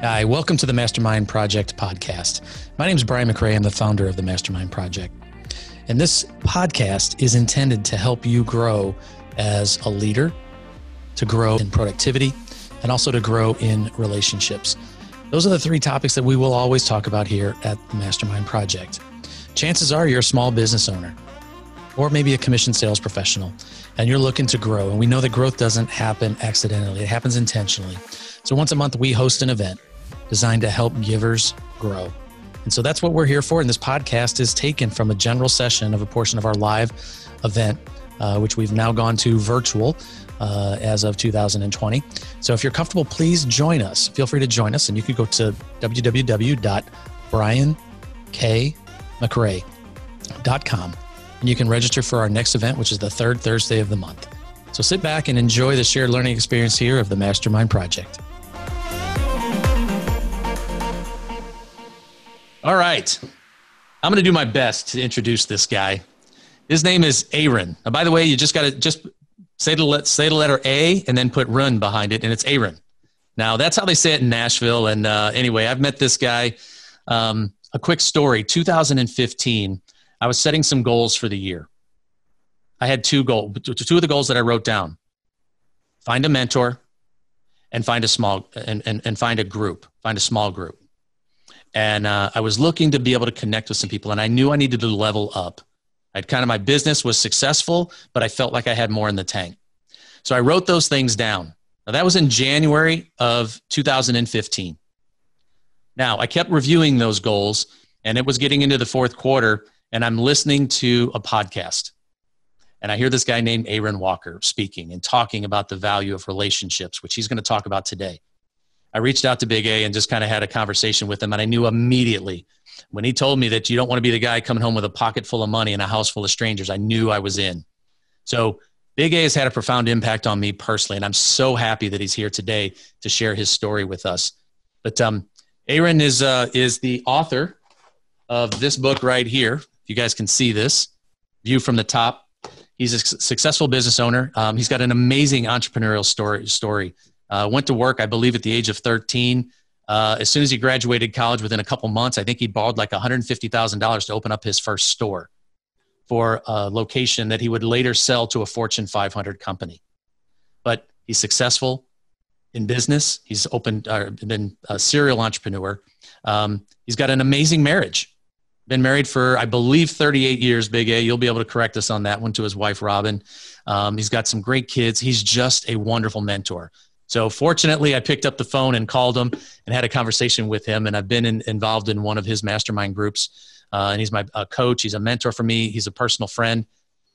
Hi, welcome to the Mastermind Project podcast. My name is Brian McRae. I'm the founder of the Mastermind Project. And this podcast is intended to help you grow as a leader, to grow in productivity, and also to grow in relationships. Those are the three topics that we will always talk about here at the Mastermind Project. Chances are you're a small business owner or maybe a commission sales professional and you're looking to grow. And we know that growth doesn't happen accidentally, it happens intentionally. So once a month, we host an event designed to help givers grow. And so that's what we're here for. And this podcast is taken from a general session of a portion of our live event, uh, which we've now gone to virtual uh, as of 2020. So if you're comfortable, please join us. Feel free to join us. And you can go to www.briankmcrae.com and you can register for our next event, which is the third Thursday of the month. So sit back and enjoy the shared learning experience here of the Mastermind Project. All right. I'm going to do my best to introduce this guy. His name is Aaron. Now, by the way, you just got to just say the, let, say the letter A and then put run behind it, and it's Aaron. Now, that's how they say it in Nashville. And uh, anyway, I've met this guy. Um, a quick story 2015, I was setting some goals for the year. I had two goals, two of the goals that I wrote down find a mentor and find a small and, and, and find a group, find a small group. And uh, I was looking to be able to connect with some people, and I knew I needed to level up. I'd kind of my business was successful, but I felt like I had more in the tank. So I wrote those things down. Now, that was in January of 2015. Now, I kept reviewing those goals, and it was getting into the fourth quarter, and I'm listening to a podcast. And I hear this guy named Aaron Walker speaking and talking about the value of relationships, which he's going to talk about today. I reached out to Big A and just kind of had a conversation with him. And I knew immediately when he told me that you don't want to be the guy coming home with a pocket full of money and a house full of strangers, I knew I was in. So Big A has had a profound impact on me personally. And I'm so happy that he's here today to share his story with us. But um, Aaron is, uh, is the author of this book right here. If you guys can see this view from the top. He's a successful business owner. Um, he's got an amazing entrepreneurial story. story. Uh, went to work, I believe, at the age of 13. Uh, as soon as he graduated college, within a couple months, I think he borrowed like $150,000 to open up his first store for a location that he would later sell to a Fortune 500 company. But he's successful in business. He's opened, uh, been a serial entrepreneur. Um, he's got an amazing marriage. Been married for, I believe, 38 years, Big A. You'll be able to correct us on that one to his wife, Robin. Um, he's got some great kids. He's just a wonderful mentor. So fortunately, I picked up the phone and called him and had a conversation with him. And I've been in, involved in one of his mastermind groups. Uh, and he's my uh, coach. He's a mentor for me. He's a personal friend.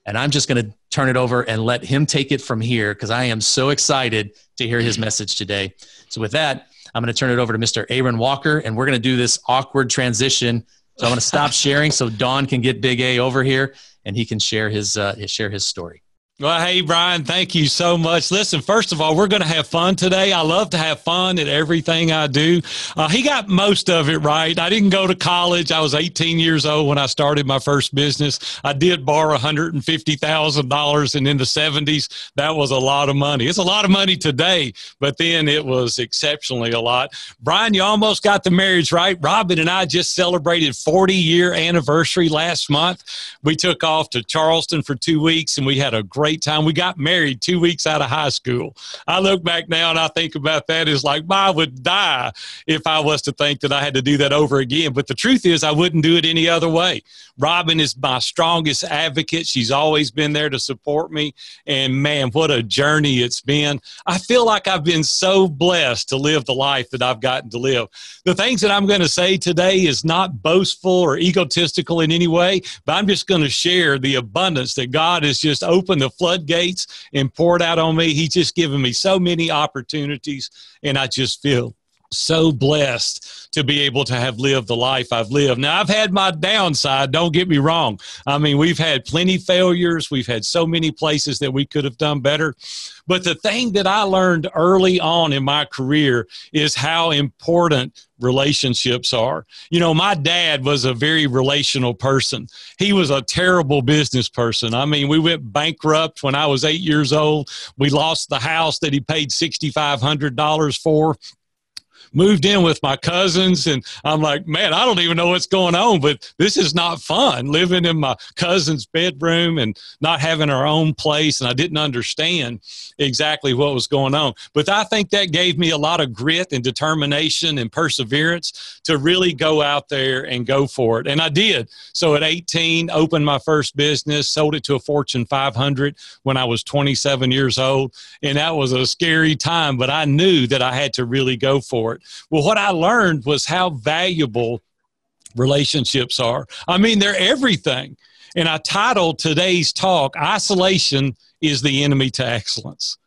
And I'm just going to turn it over and let him take it from here because I am so excited to hear his message today. So with that, I'm going to turn it over to Mr. Aaron Walker, and we're going to do this awkward transition. So I'm going to stop sharing so Don can get Big A over here and he can share his, uh, share his story. Well, hey, Brian, thank you so much. Listen, first of all, we're going to have fun today. I love to have fun at everything I do. Uh, he got most of it right. I didn't go to college. I was 18 years old when I started my first business. I did borrow $150,000, and in the 70s, that was a lot of money. It's a lot of money today, but then it was exceptionally a lot. Brian, you almost got the marriage right. Robin and I just celebrated 40 year anniversary last month. We took off to Charleston for two weeks, and we had a great great time. We got married two weeks out of high school. I look back now and I think about that is like, I would die if I was to think that I had to do that over again. But the truth is, I wouldn't do it any other way. Robin is my strongest advocate. She's always been there to support me. And man, what a journey it's been. I feel like I've been so blessed to live the life that I've gotten to live. The things that I'm going to say today is not boastful or egotistical in any way, but I'm just going to share the abundance that God has just opened the floodgates and poured out on me. He's just given me so many opportunities, and I just feel so blessed to be able to have lived the life I've lived. Now, I've had my downside, don't get me wrong. I mean, we've had plenty failures, we've had so many places that we could have done better. But the thing that I learned early on in my career is how important relationships are. You know, my dad was a very relational person. He was a terrible business person. I mean, we went bankrupt when I was eight years old. We lost the house that he paid $6,500 for moved in with my cousins, and I'm like, man, I don't even know what's going on, but this is not fun living in my cousin's bedroom and not having our own place. And I didn't understand exactly what was going on. But I think that gave me a lot of grit and determination and perseverance to really go out there and go for it. And I did. So at 18, opened my first business, sold it to a Fortune 500 when I was 27 years old. And that was a scary time, but I knew that I had to really go for it. Well, what I learned was how valuable relationships are. I mean, they're everything. And I titled today's talk, Isolation is the Enemy to Excellence.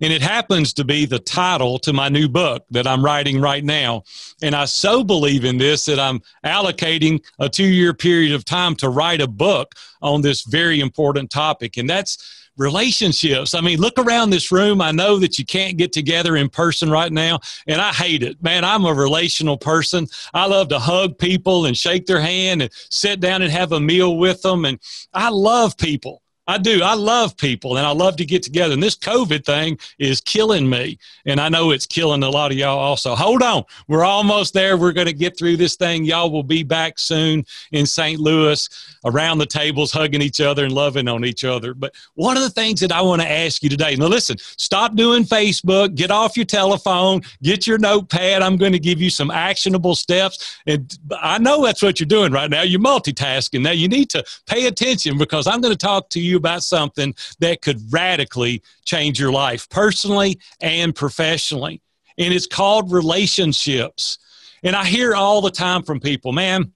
And it happens to be the title to my new book that I'm writing right now. And I so believe in this that I'm allocating a two year period of time to write a book on this very important topic. And that's relationships. I mean, look around this room. I know that you can't get together in person right now, and I hate it. Man, I'm a relational person. I love to hug people and shake their hand and sit down and have a meal with them. And I love people. I do. I love people and I love to get together. And this COVID thing is killing me. And I know it's killing a lot of y'all also. Hold on. We're almost there. We're going to get through this thing. Y'all will be back soon in St. Louis around the tables, hugging each other and loving on each other. But one of the things that I want to ask you today now, listen, stop doing Facebook, get off your telephone, get your notepad. I'm going to give you some actionable steps. And I know that's what you're doing right now. You're multitasking. Now you need to pay attention because I'm going to talk to you about something that could radically change your life personally and professionally. And it's called relationships. And I hear all the time from people, man,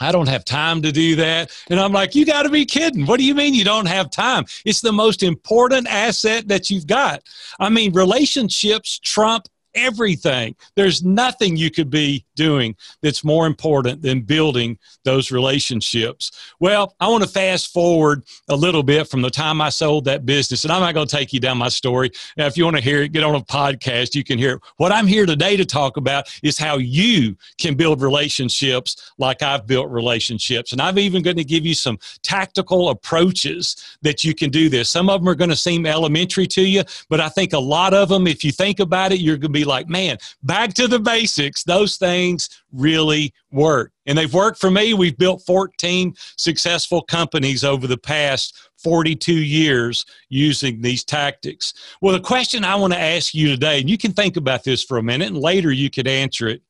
I don't have time to do that. And I'm like, you got to be kidding. What do you mean you don't have time? It's the most important asset that you've got. I mean, relationships trump everything. There's nothing you could be doing that's more important than building those relationships. Well, I want to fast forward a little bit from the time I sold that business, and I'm not going to take you down my story. Now, if you want to hear it, get on a podcast, you can hear it. What I'm here today to talk about is how you can build relationships like I've built relationships. And I'm even going to give you some tactical approaches that you can do this. Some of them are going to seem elementary to you, but I think a lot of them, if you think about it, you're going to be like, man, back to the basics. Those things really work. And they've worked for me. We've built 14 successful companies over the past 42 years using these tactics. Well, the question I want to ask you today, and you can think about this for a minute and later you could answer it.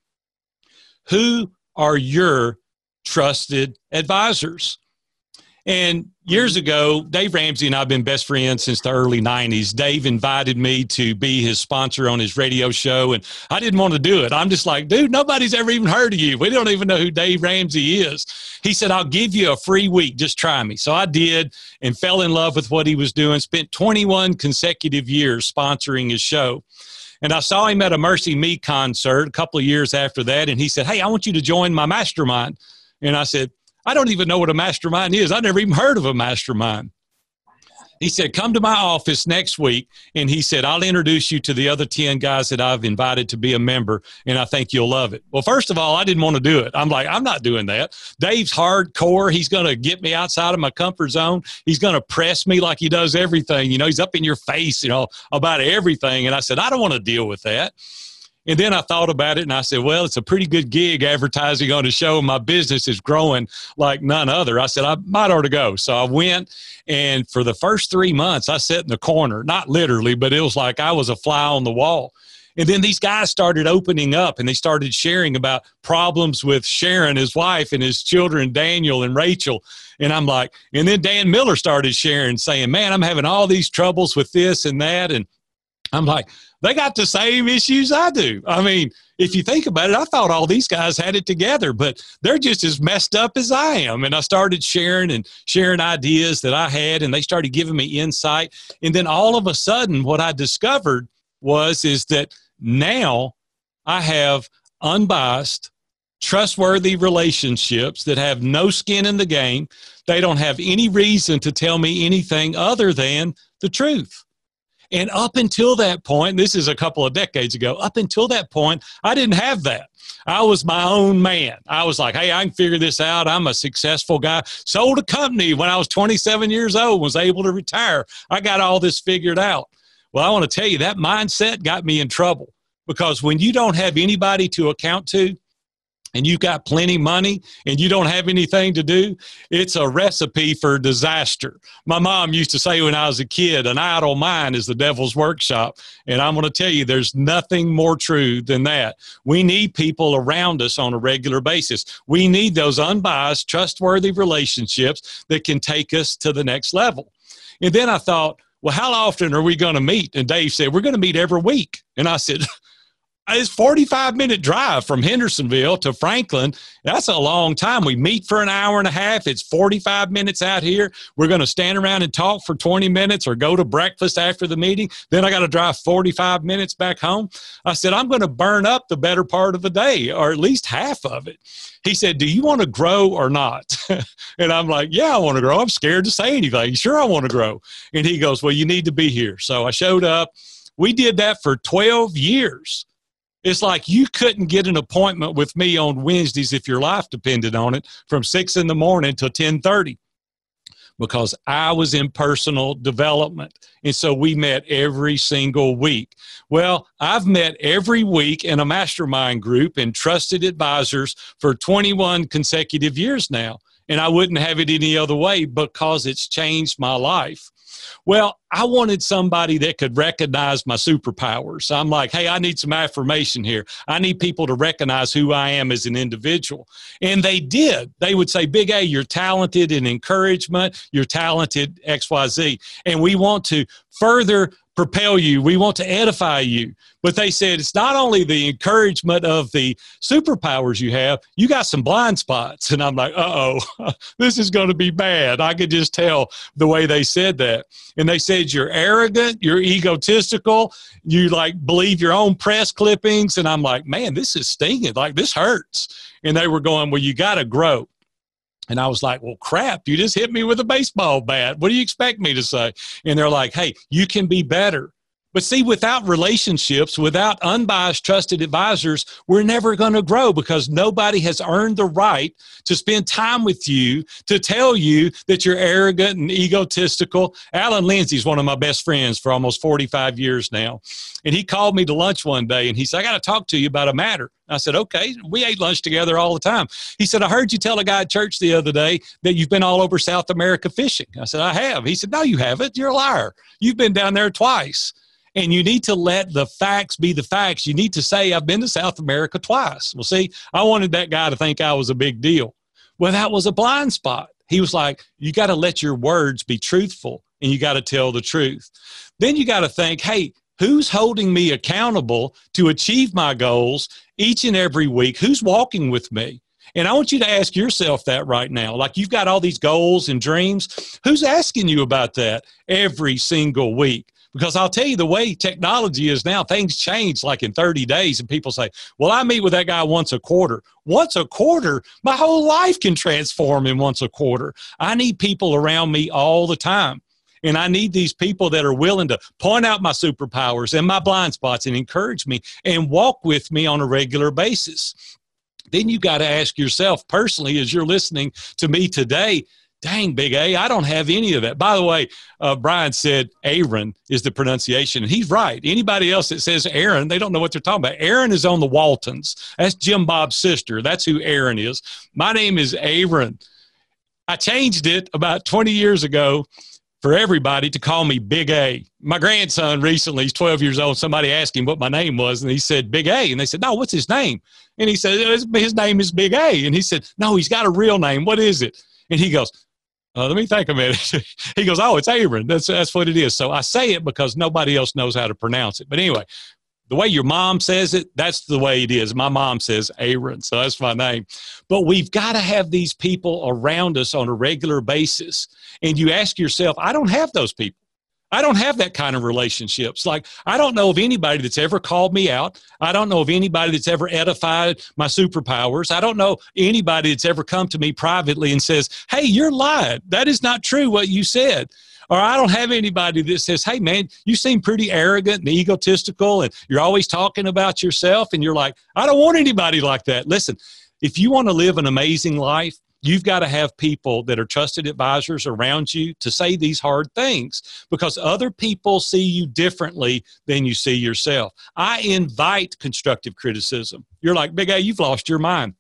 Who are your trusted advisors? And years mm-hmm. ago, Dave Ramsey and I have been best friends since the early 90s. Dave invited me to be his sponsor on his radio show, and I didn't want to do it. I'm just like, dude, nobody's ever even heard of you. We don't even know who Dave Ramsey is. He said, I'll give you a free week. Just try me. So I did and fell in love with what he was doing, spent 21 consecutive years sponsoring his show. And I saw him at a MercyMe concert a couple of years after that, and he said, Hey, I want you to join my mastermind. And I said, I don't even know what a mastermind is. I never even heard of a mastermind. He said, Come to my office next week. And he said, I'll introduce you to the other 10 guys that I've invited to be a member. And I think you'll love it. Well, first of all, I didn't want to do it. I'm like, I'm not doing that. Dave's hardcore. He's going to get me outside of my comfort zone. He's going to press me like he does everything. You know, he's up in your face, you know, about everything. And I said, I don't want to deal with that. And then I thought about it and I said, well, it's a pretty good gig advertising on a show. My business is growing like none other. I said, I might ought to go. So I went. And for the first three months, I sat in the corner, not literally, but it was like I was a fly on the wall. And then these guys started opening up and they started sharing about problems with Sharon, his wife, and his children, Daniel and Rachel. And I'm like, and then Dan Miller started sharing, saying, Man, I'm having all these troubles with this and that. And I'm like, they got the same issues I do. I mean, if you think about it, I thought all these guys had it together, but they're just as messed up as I am. And I started sharing and sharing ideas that I had, and they started giving me insight. And then all of a sudden, what I discovered was is that now I have unbiased, trustworthy relationships that have no skin in the game. They don't have any reason to tell me anything other than the truth. And up until that point, this is a couple of decades ago, up until that point, I didn't have that. I was my own man. I was like, hey, I can figure this out. I'm a successful guy. Sold a company when I was 27 years old, was able to retire. I got all this figured out. Well, I want to tell you that mindset got me in trouble because when you don't have anybody to account to, and you've got plenty money and you don't have anything to do, it's a recipe for disaster. My mom used to say when I was a kid, an idle mind is the devil's workshop. And I'm going to tell you, there's nothing more true than that. We need people around us on a regular basis. We need those unbiased, trustworthy relationships that can take us to the next level. And then I thought, well, how often are we going to meet? And Dave said, we're going to meet every week. And I said, it's 45 minute drive from hendersonville to franklin. That's a long time. We meet for an hour and a half. It's 45 minutes out here. We're going to stand around and talk for 20 minutes or go to breakfast after the meeting. Then i got to drive 45 minutes back home. I said i'm going to burn up the better part of the day or at least half of it. He said do you want to grow or not? And i'm like yeah i want to grow. I'm scared to say anything. Sure i want to grow. And he goes well you need to be here. So i showed up. We did that for 12 years it's like you couldn't get an appointment with me on Wednesdays if your life depended on it from six in the morning till ten thirty, because I was in personal development, and so we met every single week. Well, I've met every week in a mastermind group and trusted advisors for twenty one consecutive years now, and I wouldn't have it any other way because it's changed my life. Well, I wanted somebody that could recognize my superpowers. I'm like, hey, I need some affirmation here. I need people to recognize who I am as an individual. And they did. They would say, Big A, you're talented in encouragement, you're talented XYZ. And we want to further propel you. We want to edify you. But they said it's not only the encouragement of the superpowers you have, you got some blind spots. And I'm like, uh oh, this is going to be bad. I could just tell the way they said that. And they said, you're arrogant, you're egotistical, you like believe your own press clippings. And I'm like, man, this is stinging. Like, this hurts. And they were going, well, you got to grow. And I was like, well, crap, you just hit me with a baseball bat. What do you expect me to say? And they're like, hey, you can be better. But see, without relationships, without unbiased, trusted advisors, we're never going to grow because nobody has earned the right to spend time with you to tell you that you're arrogant and egotistical. Alan Lindsay is one of my best friends for almost 45 years now. And he called me to lunch one day and he said, I got to talk to you about a matter. I said, okay. We ate lunch together all the time. He said, I heard you tell a guy at church the other day that you've been all over South America fishing. I said, I have. He said, no, you haven't. You're a liar. You've been down there twice. And you need to let the facts be the facts. You need to say, I've been to South America twice. Well, see, I wanted that guy to think I was a big deal. Well, that was a blind spot. He was like, You got to let your words be truthful and you got to tell the truth. Then you got to think, Hey, who's holding me accountable to achieve my goals each and every week? Who's walking with me? And I want you to ask yourself that right now. Like you've got all these goals and dreams. Who's asking you about that every single week? Because I'll tell you the way technology is now, things change like in 30 days, and people say, Well, I meet with that guy once a quarter. Once a quarter, my whole life can transform in once a quarter. I need people around me all the time. And I need these people that are willing to point out my superpowers and my blind spots and encourage me and walk with me on a regular basis. Then you got to ask yourself personally, as you're listening to me today, dang, Big A, I don't have any of that. By the way, uh, Brian said Aaron is the pronunciation, and he's right. Anybody else that says Erin, they don't know what they're talking about. Erin is on the Waltons. That's Jim Bob's sister. That's who Erin is. My name is Aaron. I changed it about 20 years ago for everybody to call me Big A. My grandson recently, he's 12 years old. Somebody asked him what my name was, and he said Big A. And they said, No, what's his name? And he said, His name is Big A. And he said, No, he's got a real name. What is it? And he goes, uh, let me think a minute. he goes, oh, it's Aaron. That's that's what it is. So I say it because nobody else knows how to pronounce it. But anyway, the way your mom says it, that's the way it is. My mom says Aaron, so that's my name. But we've got to have these people around us on a regular basis. And you ask yourself, I don't have those people. I don't have that kind of relationships. Like, I don't know of anybody that's ever called me out. I don't know of anybody that's ever edified my superpowers. I don't know anybody that's ever come to me privately and says, Hey, you're lying. That is not true what you said. Or I don't have anybody that says, Hey, man, you seem pretty arrogant and egotistical and you're always talking about yourself. And you're like, I don't want anybody like that. Listen, if you want to live an amazing life, you've got to have people that are trusted advisors around you to say these hard things because other people see you differently than you see yourself. I invite constructive criticism. You're like, Big A, you've lost your mind.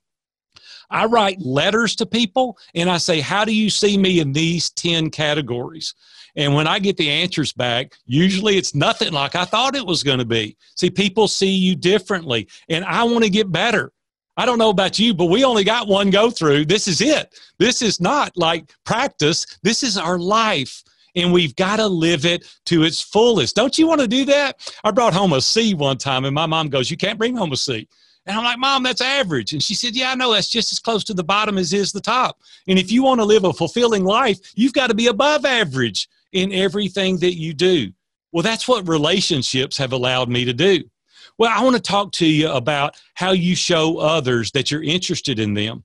I write letters to people and I say, How do you see me in these 10 categories? And when I get the answers back, usually it's nothing like I thought it was going to be. See, people see you differently, and I want to get better. I don't know about you, but we only got one go through. This is it. This is not like practice, this is our life. And we've got to live it to its fullest. Don't you want to do that? I brought home a C one time, and my mom goes, You can't bring home a C. And I'm like, Mom, that's average. And she said, Yeah, I know. That's just as close to the bottom as is the top. And if you want to live a fulfilling life, you've got to be above average in everything that you do. Well, that's what relationships have allowed me to do. Well, I want to talk to you about how you show others that you're interested in them.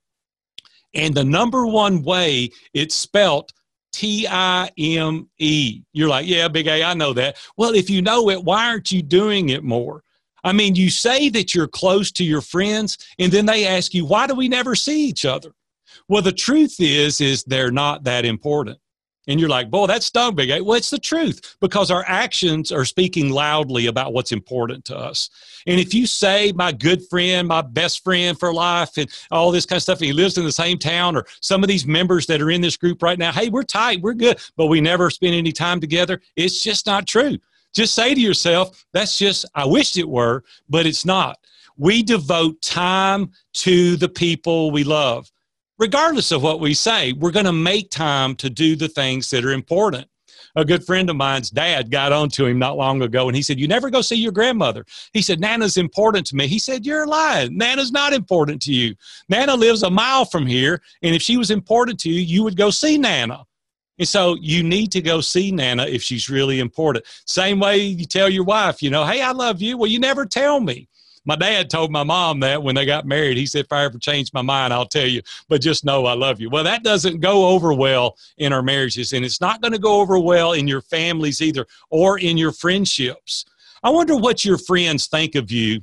And the number one way it's spelt T I M E. You're like, yeah, big A, I know that. Well, if you know it, why aren't you doing it more? I mean, you say that you're close to your friends, and then they ask you, why do we never see each other? Well, the truth is, is they're not that important. And you're like, boy, that stung big. Well, it's the truth because our actions are speaking loudly about what's important to us. And if you say, my good friend, my best friend for life, and all this kind of stuff, and he lives in the same town, or some of these members that are in this group right now, hey, we're tight, we're good, but we never spend any time together, it's just not true. Just say to yourself, that's just, I wished it were, but it's not. We devote time to the people we love regardless of what we say, we're going to make time to do the things that are important. A good friend of mine's dad got on to him not long ago and he said, You never go see your grandmother. He said, Nana's important to me. He said, You're lying. Nana's not important to you. Nana lives a mile from here, and if she was important to you, you would go see Nana. And so you need to go see Nana if she's really important. Same way you tell your wife, you know, hey, I love you. Well, you never tell me. My dad told my mom that when they got married. He said, if I ever change my mind, I'll tell you, but just know I love you. Well, that doesn't go over well in our marriages, and it's not going to go over well in your families either or in your friendships. I wonder what your friends think of you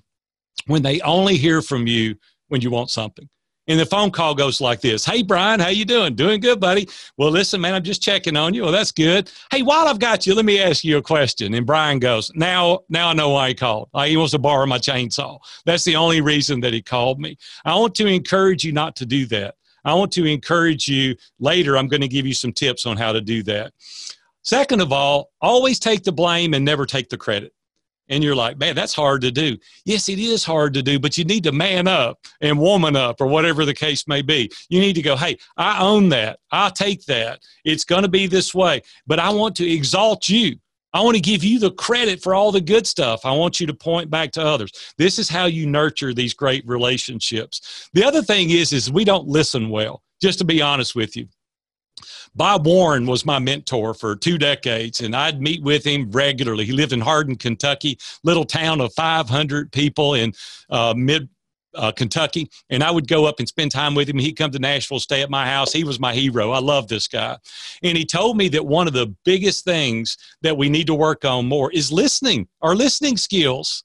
when they only hear from you when you want something. And the phone call goes like this Hey, Brian, how you doing? Doing good, buddy. Well, listen, man, I'm just checking on you. Well, that's good. Hey, while I've got you, let me ask you a question. And Brian goes, Now, now I know why he called. He wants to borrow my chainsaw. That's the only reason that he called me. I want to encourage you not to do that. I want to encourage you later. I'm going to give you some tips on how to do that. Second of all, always take the blame and never take the credit and you're like, man, that's hard to do. Yes, it is hard to do, but you need to man up and woman up or whatever the case may be. You need to go, hey, I own that. I'll take that. It's going to be this way, but I want to exalt you. I want to give you the credit for all the good stuff. I want you to point back to others. This is how you nurture these great relationships. The other thing is, is we don't listen well, just to be honest with you. Bob Warren was my mentor for two decades, and I'd meet with him regularly. He lived in Hardin, Kentucky, little town of 500 people in uh, mid uh, Kentucky, and I would go up and spend time with him. He'd come to Nashville, stay at my house. He was my hero. I love this guy. And he told me that one of the biggest things that we need to work on more is listening, our listening skills.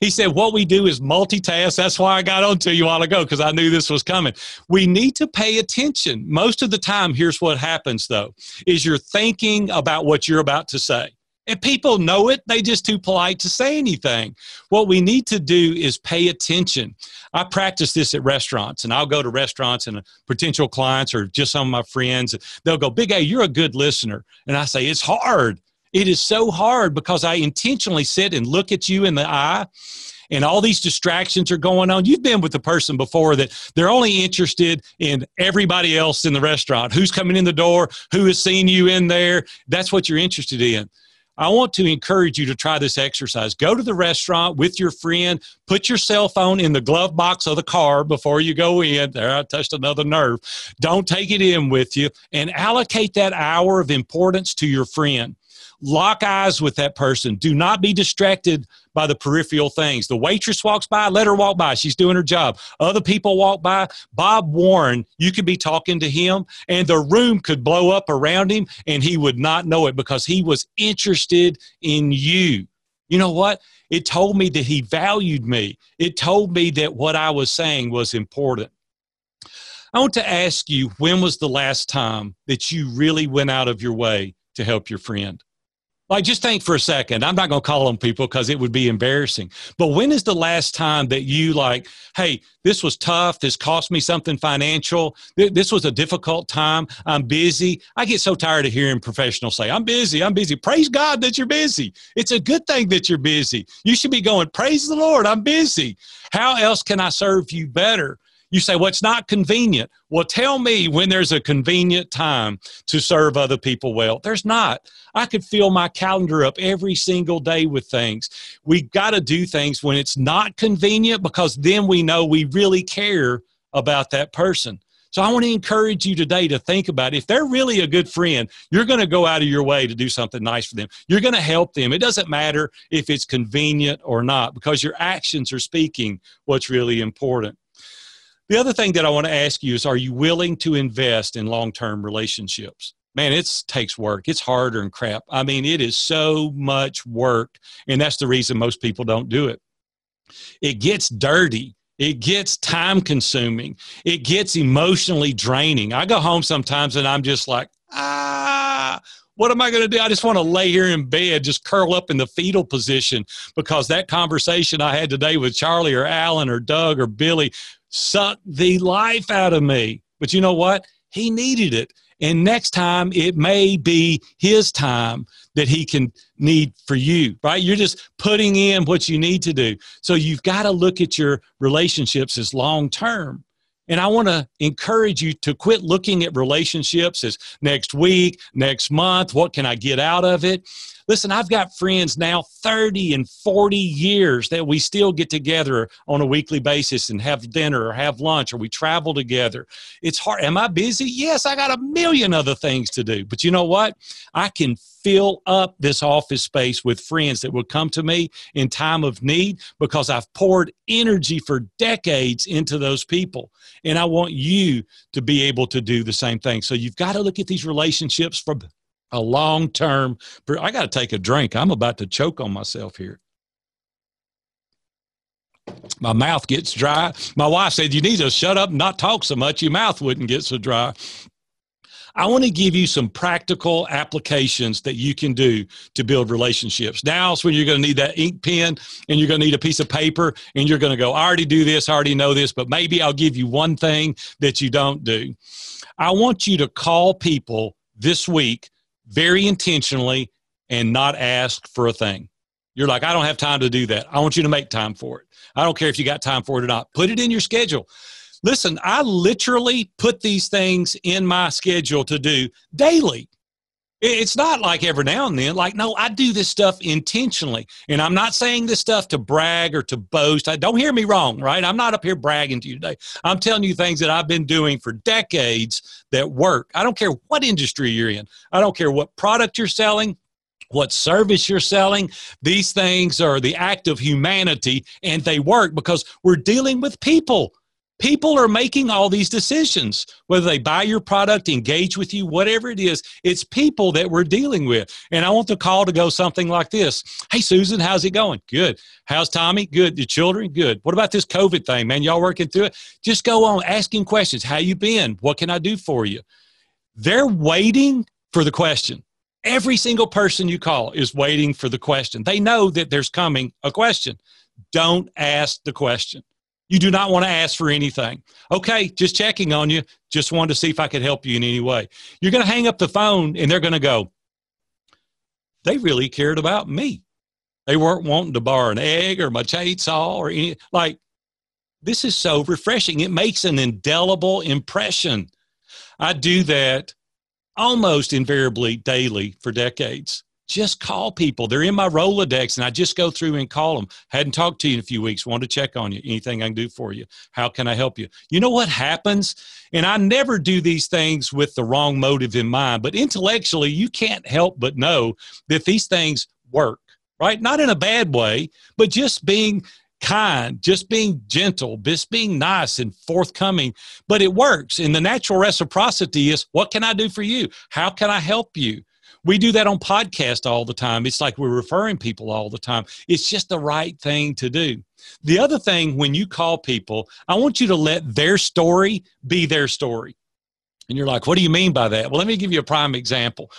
He said, What we do is multitask. That's why I got on to you a while ago because I knew this was coming. We need to pay attention. Most of the time, here's what happens though is you're thinking about what you're about to say. And people know it, they just too polite to say anything. What we need to do is pay attention. I practice this at restaurants, and I'll go to restaurants and potential clients or just some of my friends. They'll go, Big A, you're a good listener. And I say, It's hard. It is so hard because I intentionally sit and look at you in the eye and all these distractions are going on. You've been with the person before that they're only interested in everybody else in the restaurant, who's coming in the door, who has seen you in there. That's what you're interested in. I want to encourage you to try this exercise. Go to the restaurant with your friend, put your cell phone in the glove box of the car before you go in. There, I touched another nerve. Don't take it in with you and allocate that hour of importance to your friend lock eyes with that person. Do not be distracted by the peripheral things. The waitress walks by, let her walk by. She's doing her job. Other people walk by. Bob Warren, you could be talking to him, and the room could blow up around him, and he would not know it because he was interested in you. You know what? It told me that he valued me, it told me that what I was saying was important. I want to ask you when was the last time that you really went out of your way to help your friend? Like, just think for a second. I'm not going to call on people because it would be embarrassing. But when is the last time that you, like, hey, this was tough. This cost me something financial. This was a difficult time. I'm busy. I get so tired of hearing professionals say, I'm busy. I'm busy. Praise God that you're busy. It's a good thing that you're busy. You should be going, Praise the Lord. I'm busy. How else can I serve you better? You say, well, it's not convenient. Well, tell me when there's a convenient time to serve other people well. There's not. I could fill my calendar up every single day with things. We got to do things when it's not convenient because then we know we really care about that person. So I want to encourage you today to think about if they're really a good friend, you're going to go out of your way to do something nice for them. You're going to help them. It doesn't matter if it's convenient or not because your actions are speaking what's really important. The other thing that I want to ask you is are you willing to invest in long term relationships? Man, it takes work. It's harder and crap. I mean, it is so much work. And that's the reason most people don't do it. It gets dirty. It gets time consuming. It gets emotionally draining. I go home sometimes and I'm just like, ah, what am I going to do? I just want to lay here in bed, just curl up in the fetal position because that conversation I had today with Charlie or Alan or Doug or Billy sucked the life out of me. But you know what? He needed it. And next time it may be his time that he can need for you, right? You're just putting in what you need to do. So you've got to look at your relationships as long term. And I want to encourage you to quit looking at relationships as next week, next month, what can I get out of it? Listen, I've got friends now 30 and 40 years that we still get together on a weekly basis and have dinner or have lunch or we travel together. It's hard. Am I busy? Yes, I got a million other things to do. But you know what? I can fill up this office space with friends that will come to me in time of need because I've poured energy for decades into those people. And I want you to be able to do the same thing. So you've got to look at these relationships from a long term. I got to take a drink. I'm about to choke on myself here. My mouth gets dry. My wife said, You need to shut up and not talk so much. Your mouth wouldn't get so dry. I want to give you some practical applications that you can do to build relationships. Now is when you're going to need that ink pen and you're going to need a piece of paper and you're going to go, I already do this, I already know this, but maybe I'll give you one thing that you don't do. I want you to call people this week very intentionally and not ask for a thing. You're like, I don't have time to do that. I want you to make time for it. I don't care if you got time for it or not. Put it in your schedule. Listen, I literally put these things in my schedule to do daily. It's not like every now and then. Like, no, I do this stuff intentionally. And I'm not saying this stuff to brag or to boast. I don't hear me wrong, right? I'm not up here bragging to you today. I'm telling you things that I've been doing for decades that work. I don't care what industry you're in. I don't care what product you're selling, what service you're selling. These things are the act of humanity and they work because we're dealing with people. People are making all these decisions, whether they buy your product, engage with you, whatever it is. It's people that we're dealing with. And I want the call to go something like this Hey, Susan, how's it going? Good. How's Tommy? Good. Your children? Good. What about this COVID thing, man? Y'all working through it? Just go on asking questions. How you been? What can I do for you? They're waiting for the question. Every single person you call is waiting for the question. They know that there's coming a question. Don't ask the question. You do not want to ask for anything. Okay, just checking on you. Just wanted to see if I could help you in any way. You're going to hang up the phone and they're going to go, they really cared about me. They weren't wanting to borrow an egg or my chainsaw or any, like, this is so refreshing. It makes an indelible impression. I do that almost invariably daily for decades just call people. They're in my Rolodex, and I just go through and call them. Hadn't talked to you in a few weeks. Want to check on you. Anything I can do for you? How can I help you? You know what happens? And I never do these things with the wrong motive in mind, but intellectually, you can't help but know that these things work, right? Not in a bad way, but just being kind, just being gentle, just being nice and forthcoming. But it works. And the natural reciprocity is what can I do for you? How can I help you? We do that on podcast all the time. It's like we're referring people all the time. It's just the right thing to do. The other thing, when you call people, I want you to let their story be their story. And you're like, what do you mean by that? Well, let me give you a prime example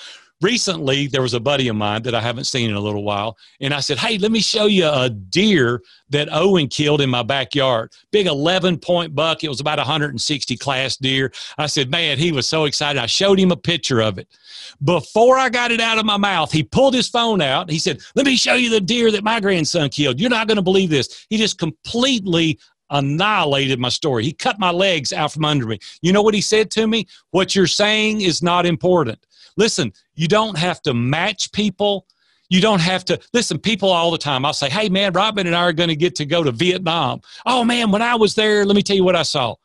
recently there was a buddy of mine that I haven't seen in a little while, and I said, "Hey, let me show you a deer that Owen killed in my backyard. Big 11 point buck. It was about 160 class deer." I said, "Man, he was so excited." I showed him a picture of it. Before I got it out of my mouth, he pulled his phone out. He said, "Let me show you the deer that my grandson killed. You're not going to believe this." He just completely annihilated my story. He cut my legs out from under me. You know what he said to me? What you're saying is not important. Listen, you don't have to match people. You don't have to listen. People all the time. I'll say, "Hey, man, Robin and I are going to get to go to Vietnam." Oh man, when I was there, let me tell you what I saw.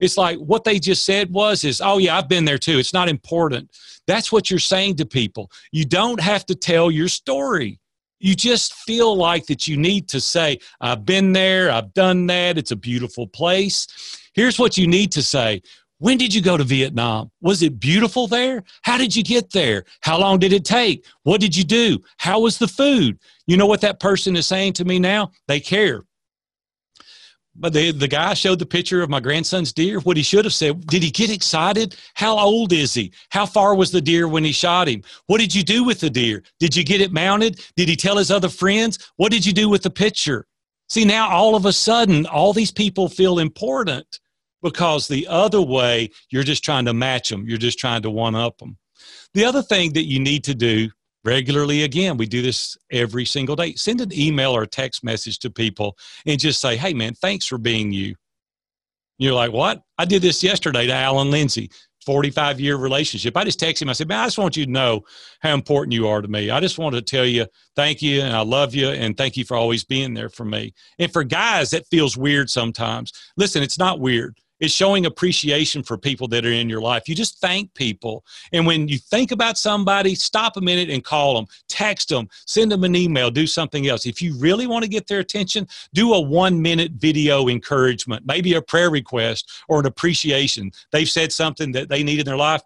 It's like what they just said was is, "Oh yeah, I've been there too." It's not important. That's what you're saying to people. You don't have to tell your story. You just feel like that you need to say, "I've been there. I've done that. It's a beautiful place." Here's what you need to say when did you go to Vietnam? Was it beautiful there? How did you get there? How long did it take? What did you do? How was the food? You know what that person is saying to me now? They care. But the, the guy showed the picture of my grandson's deer. What he should have said, did he get excited? How old is he? How far was the deer when he shot him? What did you do with the deer? Did you get it mounted? Did he tell his other friends? What did you do with the picture? See, now all of a sudden, all these people feel important because the other way, you're just trying to match them, you're just trying to one up them. The other thing that you need to do regularly, again, we do this every single day send an email or a text message to people and just say, hey, man, thanks for being you. You're like, what? I did this yesterday to Alan Lindsay. 45 year relationship. I just texted him. I said, Man, I just want you to know how important you are to me. I just want to tell you thank you and I love you and thank you for always being there for me. And for guys, that feels weird sometimes. Listen, it's not weird is showing appreciation for people that are in your life. You just thank people. And when you think about somebody, stop a minute and call them, text them, send them an email, do something else. If you really want to get their attention, do a one minute video encouragement, maybe a prayer request or an appreciation. They've said something that they need in their life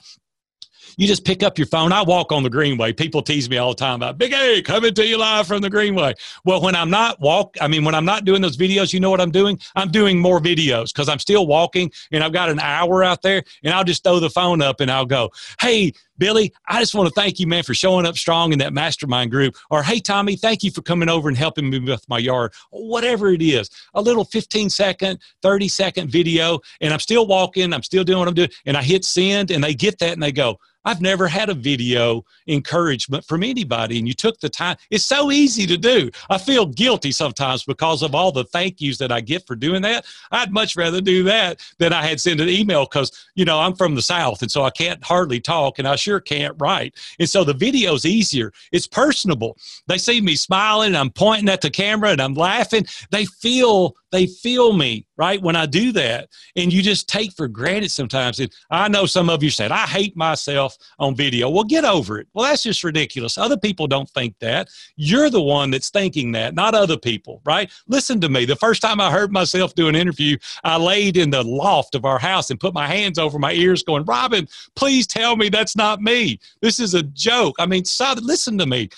you just pick up your phone. I walk on the Greenway. People tease me all the time about Big A coming to you live from the Greenway. Well, when I'm not walk, I mean, when I'm not doing those videos, you know what I'm doing? I'm doing more videos because I'm still walking and I've got an hour out there and I'll just throw the phone up and I'll go, Hey, Billy, I just want to thank you, man, for showing up strong in that mastermind group. Or, hey, Tommy, thank you for coming over and helping me with my yard. Whatever it is, a little 15 second, 30 second video, and I'm still walking, I'm still doing what I'm doing, and I hit send, and they get that and they go, I've never had a video encouragement from anybody, and you took the time. It's so easy to do. I feel guilty sometimes because of all the thank yous that I get for doing that. I'd much rather do that than I had send an email because, you know, I'm from the South, and so I can't hardly talk, and I sure can't write. And so the video's easier. It's personable. They see me smiling, I'm pointing at the camera, and I'm laughing. They feel they feel me right? When i do that and you just take for granted sometimes and i know some of you said i hate myself on video. Well get over it. Well that's just ridiculous. Other people don't think that. You're the one that's thinking that not other people right? Listen to me. The first time i heard myself do an interview i laid in the loft of our house and put my hands over my ears going robin please tell me that's not me. This is a joke. I mean listen to me.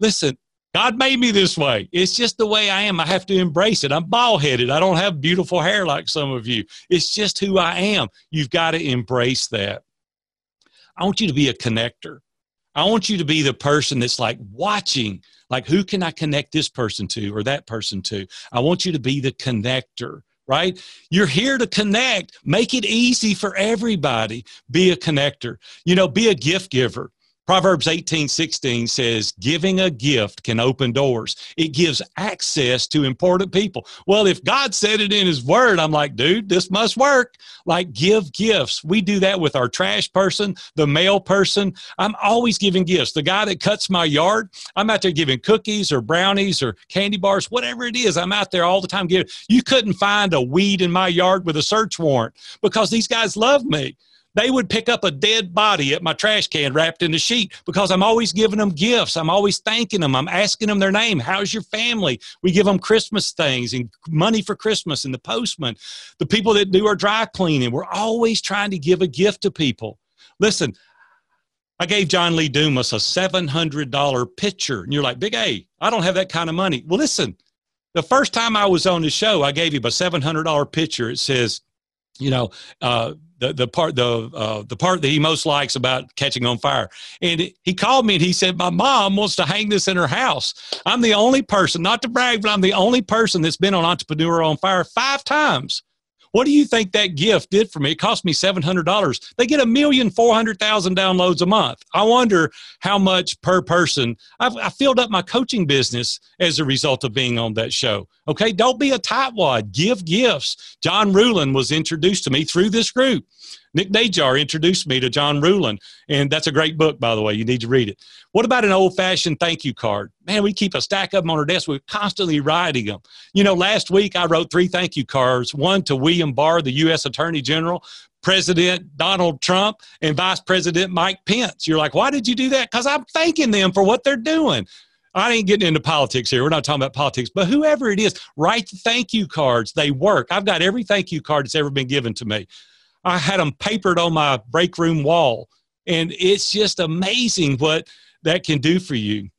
Listen God made me this way. It's just the way I am. I have to embrace it. I'm bald headed. I don't have beautiful hair like some of you. It's just who I am. You've got to embrace that. I want you to be a connector. I want you to be the person that's like watching, like, who can I connect this person to or that person to? I want you to be the connector right? You're here to connect. Make it easy for everybody. Be a connector. You know, be a gift giver. Proverbs 18 16 says, Giving a gift can open doors. It gives access to important people. Well, if God said it in His Word, I'm like, dude, this must work. Like, give gifts. We do that with our trash person, the mail person. I'm always giving gifts. The guy that cuts my yard, I'm out there giving cookies or brownies or candy bars, whatever it is. I'm out there all the time giving. You couldn't find a weed in my yard with a search warrant because these guys love me they would pick up a dead body at my trash can wrapped in a sheet because I'm always giving them gifts. I'm always thanking them. I'm asking them their name. How's your family? We give them Christmas things and money for Christmas and the postman, the people that do our dry cleaning. We're always trying to give a gift to people. Listen, I gave John Lee Dumas a $700 pitcher. And you're like, Big A, I don't have that kind of money. Well, listen, the first time I was on the show, I gave him a $700 pitcher. It says, you know, uh, the, the part the uh, the part that he most likes about catching on fire. And he called me and he said, "My mom wants to hang this in her house. I'm the only person, not to brag, but I'm the only person that's been on Entrepreneur on Fire five times." What do you think that gift did for me? It cost me $700. They get a million four hundred thousand downloads a month. I wonder how much per person. I've, I filled up my coaching business as a result of being on that show. Okay, don't be a tightwad. Give gifts. John Ruhlin was introduced to me through this group. Nick Najar introduced me to John Ruhlin, and that's a great book, by the way. You need to read it. What about an old fashioned thank you card? Man, we keep a stack of them on our desk. We're constantly writing them. You know, last week I wrote three thank you cards one to William Barr, the U.S. Attorney General, President Donald Trump, and Vice President Mike Pence. You're like, why did you do that? Because I'm thanking them for what they're doing. I ain't getting into politics here. We're not talking about politics, but whoever it is, write the thank you cards. They work. I've got every thank you card that's ever been given to me. I had them papered on my break room wall. And it's just amazing what that can do for you.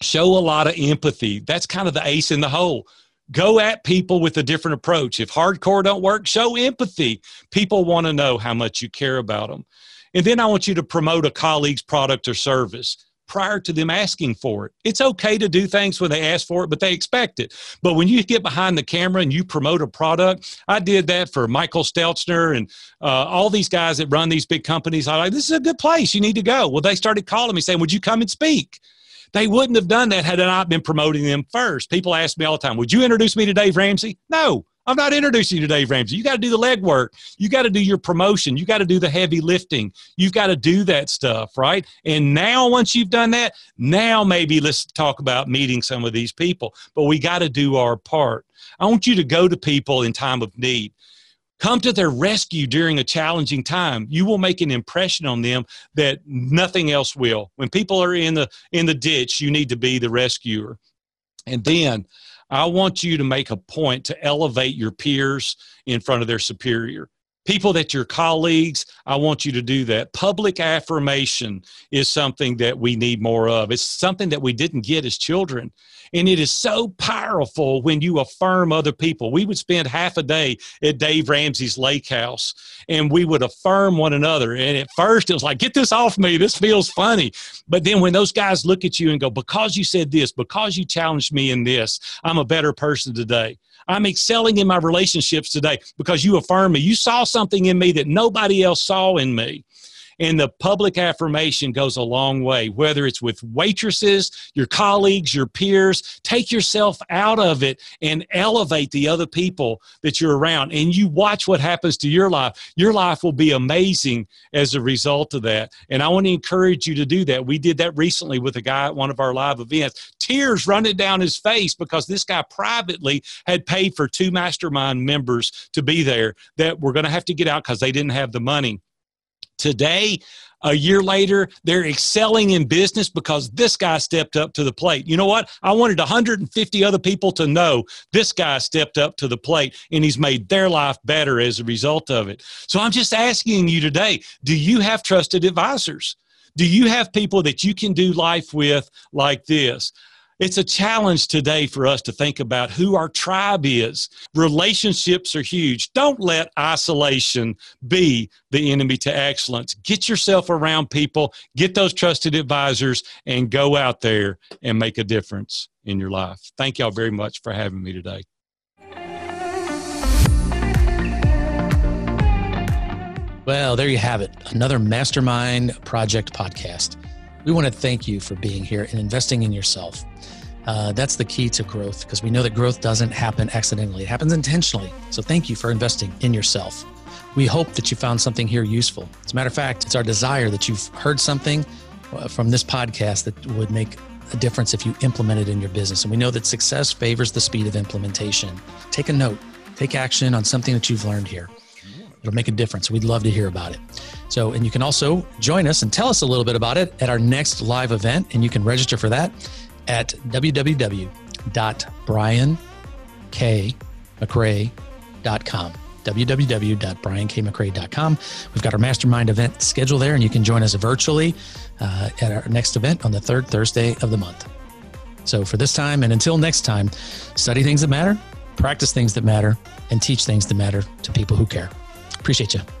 Show a lot of empathy. That's kind of the ace in the hole. Go at people with a different approach. If hardcore don't work, show empathy. People want to know how much you care about them. And then I want you to promote a colleague's product or service prior to them asking for it. It's okay to do things when they ask for it, but they expect it. But when you get behind the camera and you promote a product, I did that for Michael Stelzner and uh, all these guys that run these big companies. I like, this is a good place. You need to go. Well, they started calling me saying, would you come and speak? They wouldn't have done that had I not been promoting them first. People ask me all the time, would you introduce me to Dave Ramsey? No, I'm not introducing you to Dave Ramsey. You got to do the legwork. You got to do your promotion. You got to do the heavy lifting. You've got to do that stuff, right? And now, once you've done that, now maybe let's talk about meeting some of these people. But we got to do our part. I want you to go to people in time of need. Come to their rescue during a challenging time. You will make an impression on them that nothing else will. When people are in the in the ditch, you need to be the rescuer. And then I want you to make a point to elevate your peers in front of their superior. People that your colleagues, I want you to do that. Public affirmation is something that we need more of. It's something that we didn't get as children. And it is so powerful when you affirm other people. We would spend half a day at Dave Ramsey's lake house and we would affirm one another. And at first it was like, get this off me. This feels funny. But then when those guys look at you and go, because you said this, because you challenged me in this, I'm a better person today. I'm excelling in my relationships today because you affirm me. You saw something in me that nobody else saw in me. And the public affirmation goes a long way, whether it's with waitresses, your colleagues, your peers. Take yourself out of it and elevate the other people that you're around. And you watch what happens to your life. Your life will be amazing as a result of that. And I want to encourage you to do that. We did that recently with a guy at one of our live events. Tears running down his face because this guy privately had paid for two mastermind members to be there that were going to have to get out because they didn't have the money. Today, a year later, they're excelling in business because this guy stepped up to the plate. You know what? I wanted 150 other people to know this guy stepped up to the plate and he's made their life better as a result of it. So I'm just asking you today do you have trusted advisors? Do you have people that you can do life with like this? It's a challenge today for us to think about who our tribe is. Relationships are huge. Don't let isolation be the enemy to excellence. Get yourself around people, get those trusted advisors, and go out there and make a difference in your life. Thank y'all very much for having me today. Well, there you have it. Another Mastermind Project podcast. We want to thank you for being here and investing in yourself. Uh, that's the key to growth because we know that growth doesn't happen accidentally, it happens intentionally. So thank you for investing in yourself. We hope that you found something here useful. As a matter of fact, it's our desire that you've heard something uh, from this podcast that would make a difference if you implement it in your business. And we know that success favors the speed of implementation. Take a note, take action on something that you've learned here. It'll make a difference. We'd love to hear about it. So, and you can also join us and tell us a little bit about it at our next live event, and you can register for that at www.briankmcrae.com. www.briankmcrae.com. We've got our mastermind event scheduled there, and you can join us virtually uh, at our next event on the third Thursday of the month. So for this time and until next time, study things that matter, practice things that matter, and teach things that matter to people who care. Appreciate you.